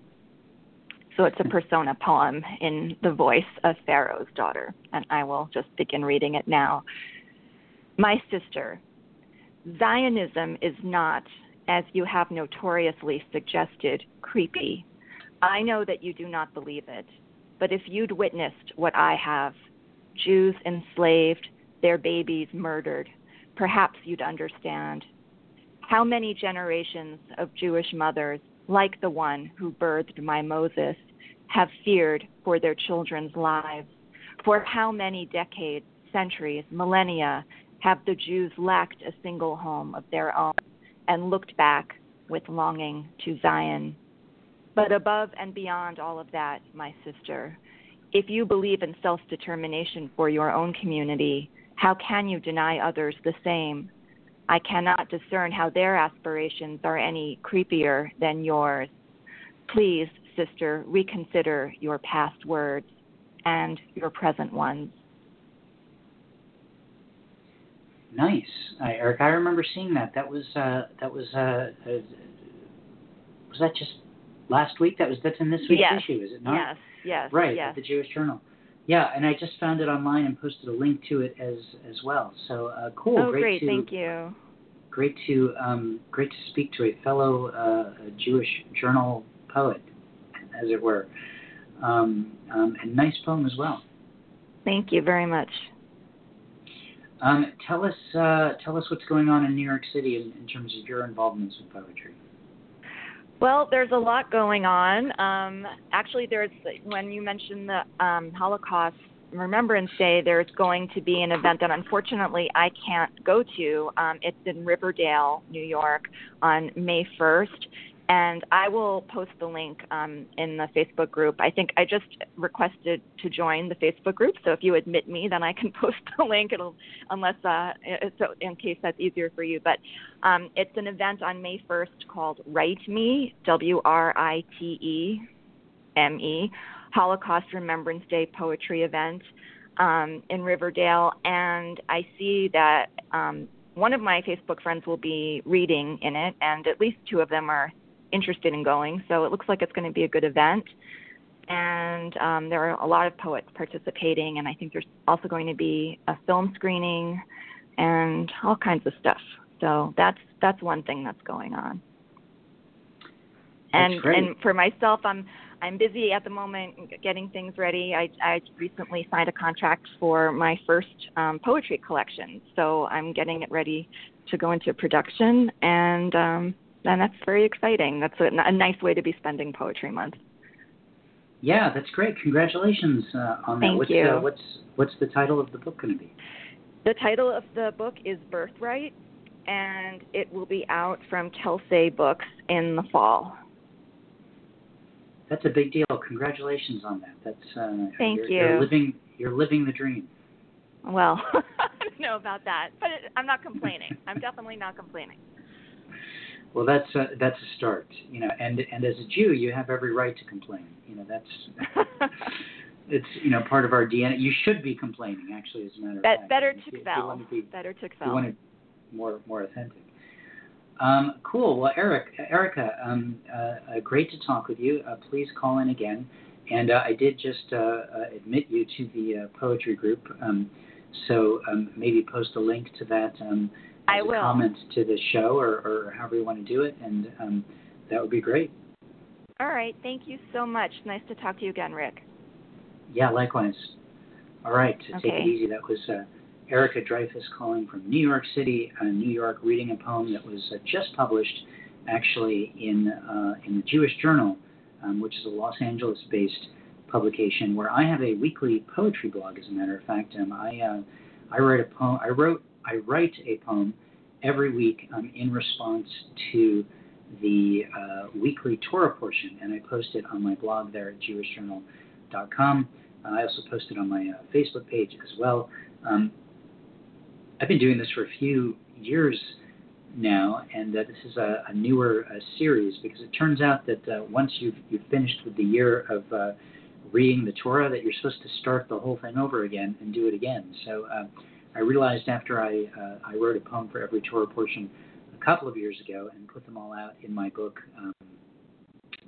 So it's a persona poem in the voice of Pharaoh's daughter, and I will just begin reading it now. My sister, Zionism is not, as you have notoriously suggested, creepy. I know that you do not believe it, but if you'd witnessed what I have Jews enslaved, their babies murdered perhaps you'd understand. How many generations of Jewish mothers, like the one who birthed my Moses, have feared for their children's lives? For how many decades, centuries, millennia have the Jews lacked a single home of their own and looked back with longing to Zion? But above and beyond all of that, my sister, if you believe in self determination for your own community, how can you deny others the same? I cannot discern how their aspirations are any creepier than yours. Please, sister, reconsider your past words and your present ones. Nice, uh, Eric. I remember seeing that. That was uh, that was uh, uh, was that just last week? That was that's in this week's yes. issue, is it not? Yes, yes. Right, yes. the Jewish Journal. Yeah, and I just found it online and posted a link to it as as well. So uh, cool. Oh, great, great! To, Thank you. Great to um, great to speak to a fellow uh, Jewish journal poet, as it were, um, um, and nice poem as well. Thank you very much. Um, tell us uh, tell us what's going on in New York City in, in terms of your involvements with poetry. Well, there's a lot going on. Um, actually, there's when you mentioned the um, Holocaust Remembrance Day, there's going to be an event that unfortunately I can't go to. Um, it's in Riverdale, New York, on May 1st, and I will post the link um, in the Facebook group. I think I just requested to join the Facebook group, so if you admit me, then I can *laughs* post the link. It'll, unless uh, so in case that's easier for you. But um, it's an event on May 1st called Write Me, W R I T E M E, Holocaust Remembrance Day poetry event um, in Riverdale, and I see that. Um, one of my Facebook friends will be reading in it, and at least two of them are interested in going. So it looks like it's going to be a good event. And um, there are a lot of poets participating, and I think there's also going to be a film screening and all kinds of stuff. So that's that's one thing that's going on. And and for myself, I'm I'm busy at the moment getting things ready. I I recently signed a contract for my first um, poetry collection, so I'm getting it ready to go into production and. Um, and that's very exciting. That's a, a nice way to be spending Poetry Month. Yeah, that's great. Congratulations uh, on that. Thank what's, you. Uh, what's what's the title of the book going to be? The title of the book is Birthright, and it will be out from Kelsey Books in the fall. That's a big deal. Congratulations on that. That's uh, Thank you're, you. You're living you're living the dream. Well, *laughs* I don't know about that, but it, I'm not complaining. I'm definitely not complaining. Well, that's a, that's a start, you know. And and as a Jew, you have every right to complain. You know, that's *laughs* it's you know part of our DNA. You should be complaining, actually, as a matter of fact. better to be- Better to you fell. want it more more authentic. Um, cool. Well, Eric, Erica, um, uh, uh, great to talk with you. Uh, please call in again. And uh, I did just uh, uh, admit you to the uh, poetry group. Um, so um, maybe post a link to that um, I will. comment to the show or, or however you want to do it. And um, that would be great. All right. Thank you so much. Nice to talk to you again, Rick. Yeah, likewise. All right, to take it easy. That was uh, Erica Dreyfus calling from New York City, uh, New York, reading a poem that was uh, just published, actually in uh, in the Jewish Journal, um, which is a Los Angeles-based publication where I have a weekly poetry blog. As a matter of fact, um, I uh, I write a poem. I wrote I write a poem every week um, in response to the uh, weekly Torah portion, and I post it on my blog there at jewishjournal.com. Uh, I also post it on my uh, Facebook page as well. Um, I've been doing this for a few years now, and uh, this is a, a newer uh, series because it turns out that uh, once you've, you've finished with the year of reading the Torah, that you're supposed to start the whole thing over again and do it again. So I realized after I uh, I wrote a poem for every Torah portion a couple of years ago and put them all out in my book um,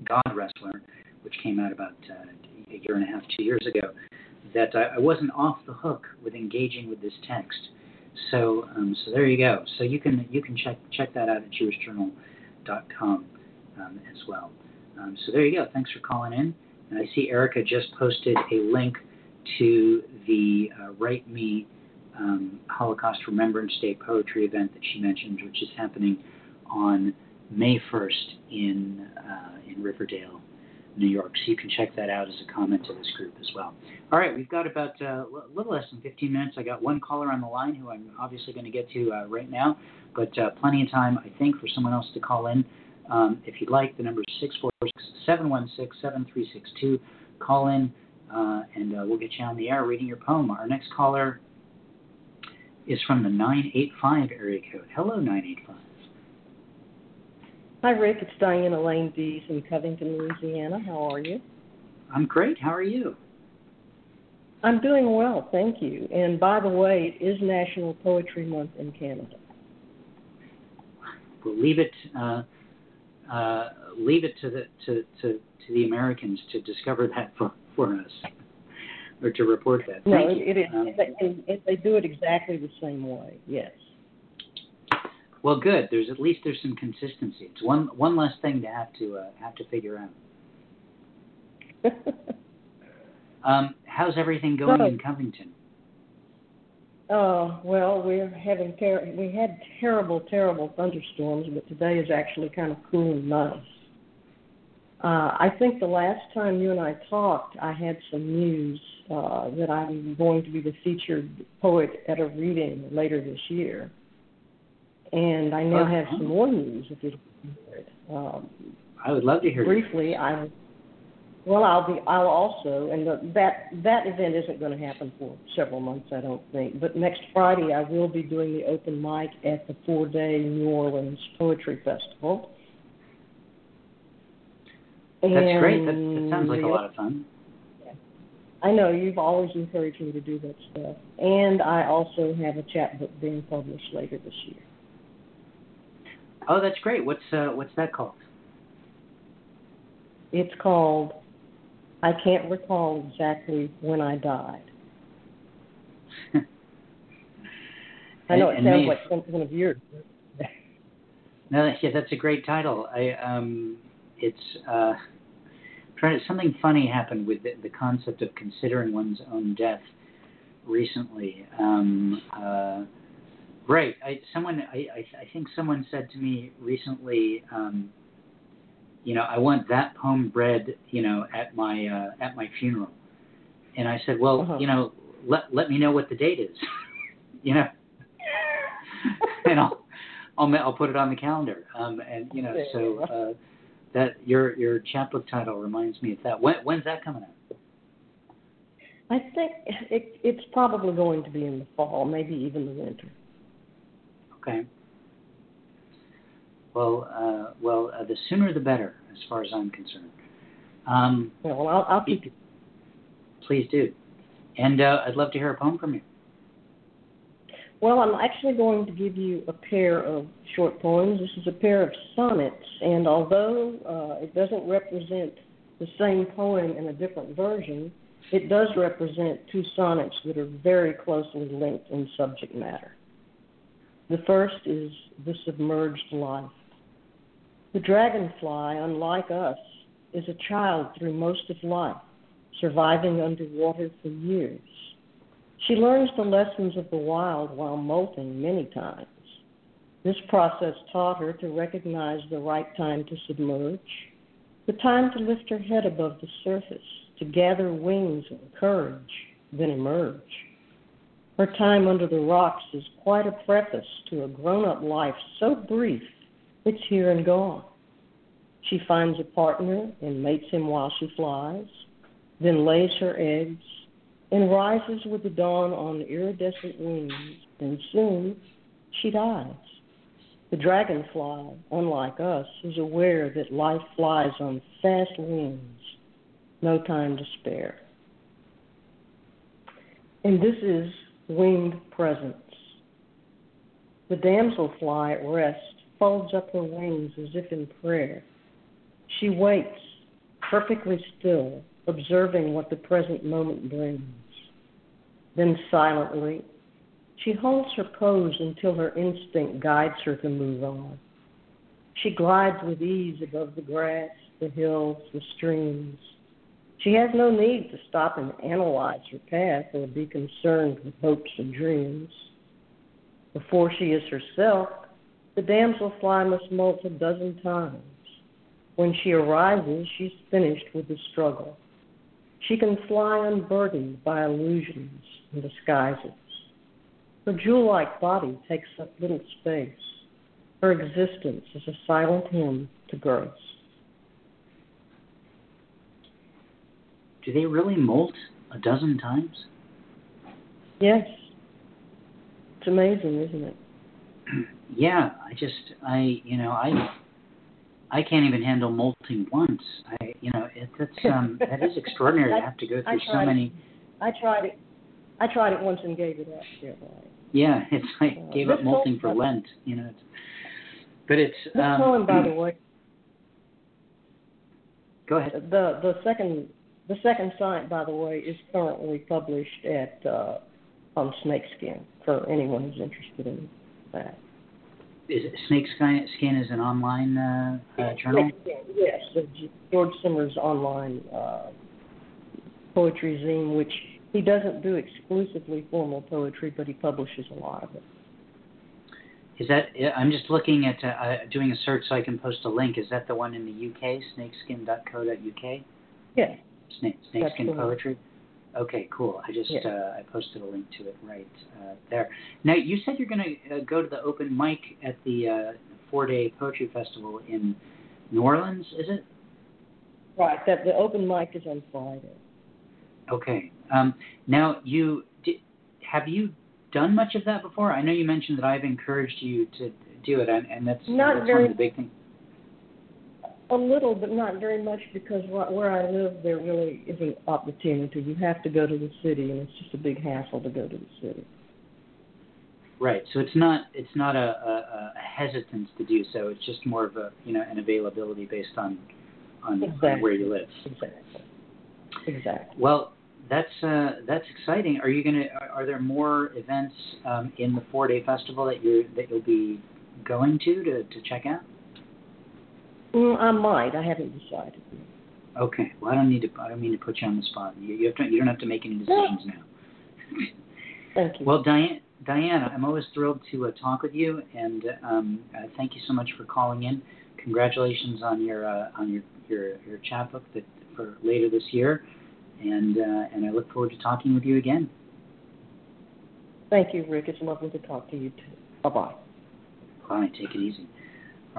God Wrestler, which came out about uh, a year and a half, two years ago, that I, I wasn't off the hook with engaging with this text. So um, so there you go. So you can you can check check that out at jewishjournal.com um, as well. Um, so there you go. Thanks for calling in. And I see Erica just posted a link to the uh, Write Me um, Holocaust Remembrance Day poetry event that she mentioned, which is happening on May 1st in uh, in Riverdale, New York. So you can check that out as a comment to this group as well. All right, we've got about uh, a little less than 15 minutes. I got one caller on the line who I'm obviously going to get to uh, right now, but uh, plenty of time, I think, for someone else to call in. Um, if you'd like, the number is 646 716 7362. Call in uh, and uh, we'll get you on the air reading your poem. Our next caller is from the 985 area code. Hello, 985. Hi, Rick. It's Diane Elaine Dees in Covington, Louisiana. How are you? I'm great. How are you? I'm doing well, thank you. And by the way, it is National Poetry Month in Canada. We'll leave it uh, uh, leave it to the to, to, to the Americans to discover that for, for us or to report that. No, Thank it, it is. Um, they, they, they do it exactly the same way. Yes. well, good. There's at least there's some consistency. It's one one less thing to have to uh, have to figure out. *laughs* Um, how's everything going So- in Covington? Uh, well, we're having ter- we had terrible, terrible thunderstorms, but today is actually kind of cool and nice. Uh, I think the last time you and I talked, I had some news uh, that I'm going to be the featured poet at a reading later this year, and I now have some more news. If you'd like to hear it. Um, I would love to hear. briefly, I well, I'll be. I'll also, and the, that that event isn't going to happen for several months, I don't think. But next Friday, I will be doing the open mic at the four-day New Orleans Poetry Festival. That's great. That, that sounds like a lot of fun. I know you've always encouraged me to do that stuff, and I also have a chapbook being published later this year. Oh, that's great. What's uh, what's that called? It's called "I Can't Recall Exactly When I Died." *laughs* I know it And- and sounds like something of yours. *laughs* No, yeah, that's a great title. I um, it's uh, trying to, something funny happened with the, the concept of considering one's own death recently. Um, uh, right. I someone I, I I think someone said to me recently. Um, you know, I want that poem read, you know, at my uh, at my funeral. And I said, well, Uh-huh. you know, let let me know what the date is, *laughs* you know, *laughs* and I'll I'll I'll put it on the calendar. Um, and you know, so uh, that your your chapbook title reminds me of that. When when's that coming out? I think it, it's probably going to be in the fall, maybe even the winter. Okay. Well, uh, well, uh, the sooner the better, as far as I'm concerned. Um, Well, I'll, I'll keep you. please do, and uh, I'd love to hear a poem from you. Well, I'm actually going to give you a pair of short poems. This is a pair of sonnets, and although uh, it doesn't represent the same poem in a different version, it does represent two sonnets that are very closely linked in subject matter. The first is The Submerged Life. The dragonfly, unlike us, is a child through most of life, surviving underwater for years. She learns the lessons of the wild while molting many times. This process taught her to recognize the right time to submerge, the time to lift her head above the surface, to gather wings and courage, then emerge. Her time under the rocks is quite a preface to a grown up life so brief it's here and gone. She finds a partner and mates him while she flies, then lays her eggs and rises with the dawn on iridescent wings, and soon she dies. The dragonfly, unlike us, is aware that life flies on fast wings, no time to spare. And this is winged presence. The damselfly at rest folds up her wings as if in prayer. She waits, perfectly still, observing what the present moment brings. Then silently, she holds her pose until her instinct guides her to move on. She glides with ease above the grass, the hills, the streams. She has no need to stop and analyze her path or be concerned with hopes and dreams. Before she is herself, the damselfly must molt a dozen times. When she arises, she's finished with the struggle. She can fly unburdened by illusions and disguises. Her jewel like body takes up little space. Her existence is a silent hymn to grace. Do they really molt a dozen times? Yes. It's amazing, isn't it? *clears throat* yeah, I just I you know I I can't even handle molting once. I you know it, that's um that is extraordinary to have to go through so many. It. I tried it. I tried it once and gave it up. Yeah, right. *laughs* Yeah, it's like Uh, gave up molting for Lent. You know, it's, but it's This um, poem, by the way, Go ahead. the the second the second sonnet, by the way, is currently published at uh, on Snakeskin for anyone who's interested in that. Is it Snake Skin is an online uh, uh, journal? Yes, the George Simmers online uh, poetry zine, which he doesn't do exclusively formal poetry, but he publishes a lot of it. Is that? I'm just looking at uh, doing a search so I can post a link. Is that the one in the UK? Snakeskin.co.uk. Yeah. Snake Snakeskin. Poetry. Okay, cool. I just Yeah. uh, I posted a link to it right uh, there. Now you said you're going to uh, go to the open mic at the uh, four day poetry festival in New Orleans. Is it? Right. That the open mic is on Friday. Okay. Um, now you di have you done much of that before? I know you mentioned that I've encouraged you to do it, and, and that's, Not that's very- one of the big things. A little, but not very much, because where I live, there really isn't opportunity. You have to go to the city, and it's just a big hassle to go to the city. Right. So it's not it's not a, a, a hesitance to do so. It's just more of a you know an availability based on on, on where you live. Exactly. Exactly. Well, that's uh, that's exciting. Are you gonna? Are, are there more events um, in the four day festival that you that you'll be going to to, to check out? Mm, I might. I haven't decided. Okay. Well, I don't need to. I don't mean to put you on the spot. You, you have to. You don't have to make any decisions now. Thank you. Well, Diane, Diana, I'm always thrilled to uh, talk with you, and um, uh, thank you so much for calling in. congratulations on your uh, on your, your your chapbook that for later this year, and uh, and I look forward to talking with you again. Thank you, Rick. It's lovely to talk to you too. Bye bye. Bye. Take it easy.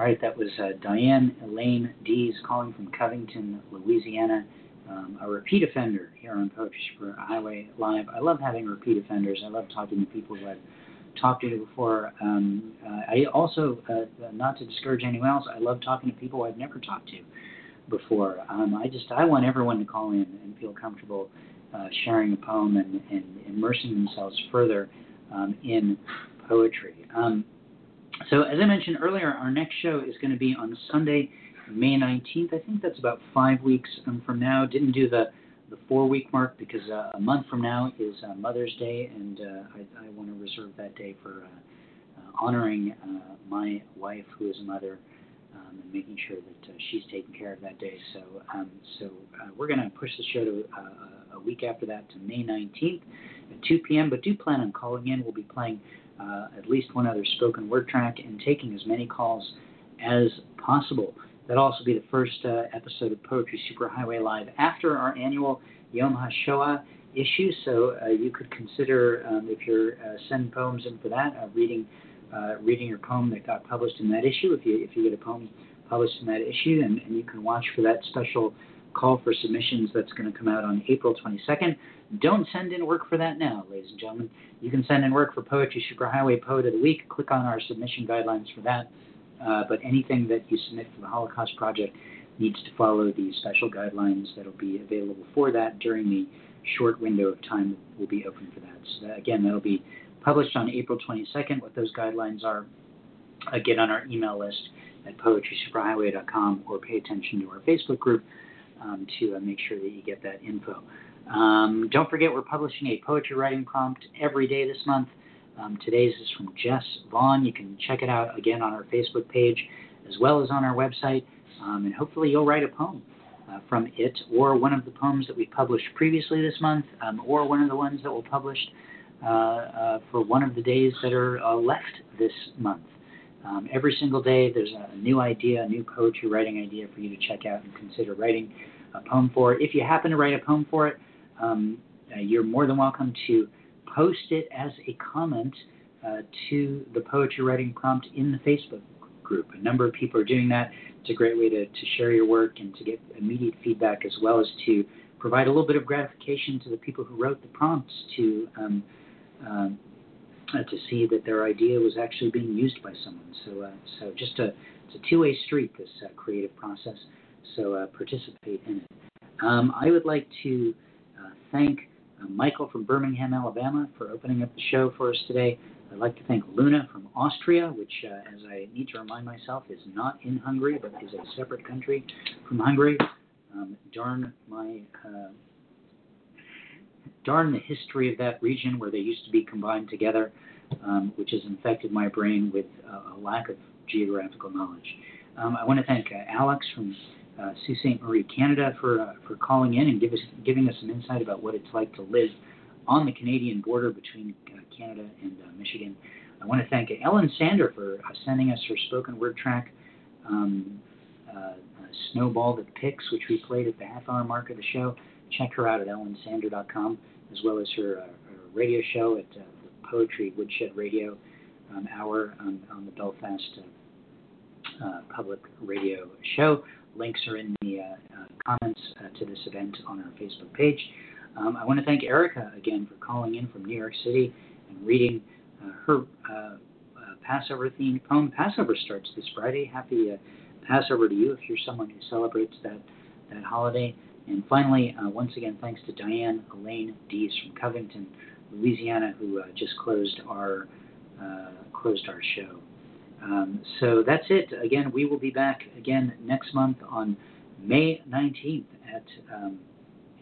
All right, that was uh, Diane Elaine Dees calling from Covington, Louisiana, um, a repeat offender here on Poetry Super Highway Live. I love having repeat offenders. I love talking to people who I've talked to before. Um, uh, I also, uh, not to discourage anyone else, I love talking to people I've never talked to before. Um, I just I want everyone to call in and feel comfortable uh, sharing a poem and, and immersing themselves further um, in poetry. So as I mentioned earlier, our next show is going to be on Sunday, May 19th. I think that's about five weeks from now. Didn't do the the four week mark because uh, a month from now is uh, Mother's Day, and uh, I, I want to reserve that day for uh, uh, honoring uh, my wife, who is a mother, um, and making sure that she's taken care of that day. So, um, so we're going to push the show to a week after that to May 19th at 2 p.m. But do plan on calling in. We'll be playing at least one other spoken word track and taking as many calls as possible. That'll also be the first uh, episode of Poetry Superhighway Live after our annual Yom HaShoah issue. So uh, you could consider, um, if you're uh, sending poems in for that, uh, reading uh, reading your poem that got published in that issue. If you if you get a poem published in that issue, and, and you can watch for that special call for submissions that's going to come out on April 22nd. Don't send in work for that now, ladies and gentlemen. You can send in work for Poetry Superhighway Poet of the Week. Click on our submission guidelines for that. Uh, but anything that you submit for the Holocaust Project needs to follow the special guidelines that will be available for that during the short window of time that will be open for that. So that, again, that'll be published on April 22nd. What those guidelines are, uh, get on our email list at poetrysuperhighway.com or pay attention to our Facebook group um, to uh, make sure that you get that info. Um, don't forget, we're publishing a poetry writing prompt every day this month. Um, today's is from Jess Vaughn. You can check it out again on our Facebook page as well as on our website, um, and hopefully you'll write a poem uh, from it or one of the poems that we published previously this month um, or one of the ones that we'll publish uh, uh, for one of the days that are uh, left this month. Um, every single day there's a new idea, a new poetry writing idea for you to check out and consider writing a poem for. If you happen to write a poem for it, um, uh, you're more than welcome to post it as a comment uh, to the poetry writing prompt in the Facebook group. A number of people are doing that. It's a great way to, to share your work and to get immediate feedback as well as to provide a little bit of gratification to the people who wrote the prompts to um, um, uh, to see that their idea was actually being used by someone. So, uh, so just a it's a two-way street this uh, creative process. So uh, participate in it. Um, I would like to uh, thank uh, Michael from Birmingham, Alabama, for opening up the show for us today. I'd like to thank Luna from Austria, which, as I need to remind myself, is not in Hungary, but is a separate country from Hungary. Um, darn my, darn the history of that region where they used to be combined together, um, which has infected my brain with uh, a lack of geographical knowledge. Um, I want to thank uh, Alex from uh, Sault Ste. Marie, Canada, for uh, for calling in and give us, giving us some insight about what it's like to live on the Canadian border between uh, Canada and uh, Michigan. I want to thank Ellen Sander for sending us her spoken word track, um, Snowball That Picks, which we played at the half hour mark of the show. Check her out at ellensander.com, as well as her, her radio show at the Poetry Woodshed Radio um, Hour on, on the Belfast Public Radio show. Links are in the uh, uh, comments uh, to this event on our Facebook page. Um, I want to thank Erica again for calling in from New York City and reading her Passover themed poem. Passover starts this Friday. Happy Passover to you if you're someone who celebrates that, that holiday. And finally, uh, once again, thanks to Diane Elaine Dees from Covington, Louisiana, who uh, just closed our uh, closed our show. Um, so that's it. Again, we will be back again next month on May 19th at um,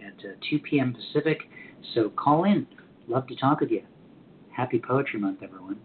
at uh, 2 p.m. Pacific. So call in. Love to talk with you. Happy Poetry Month, everyone.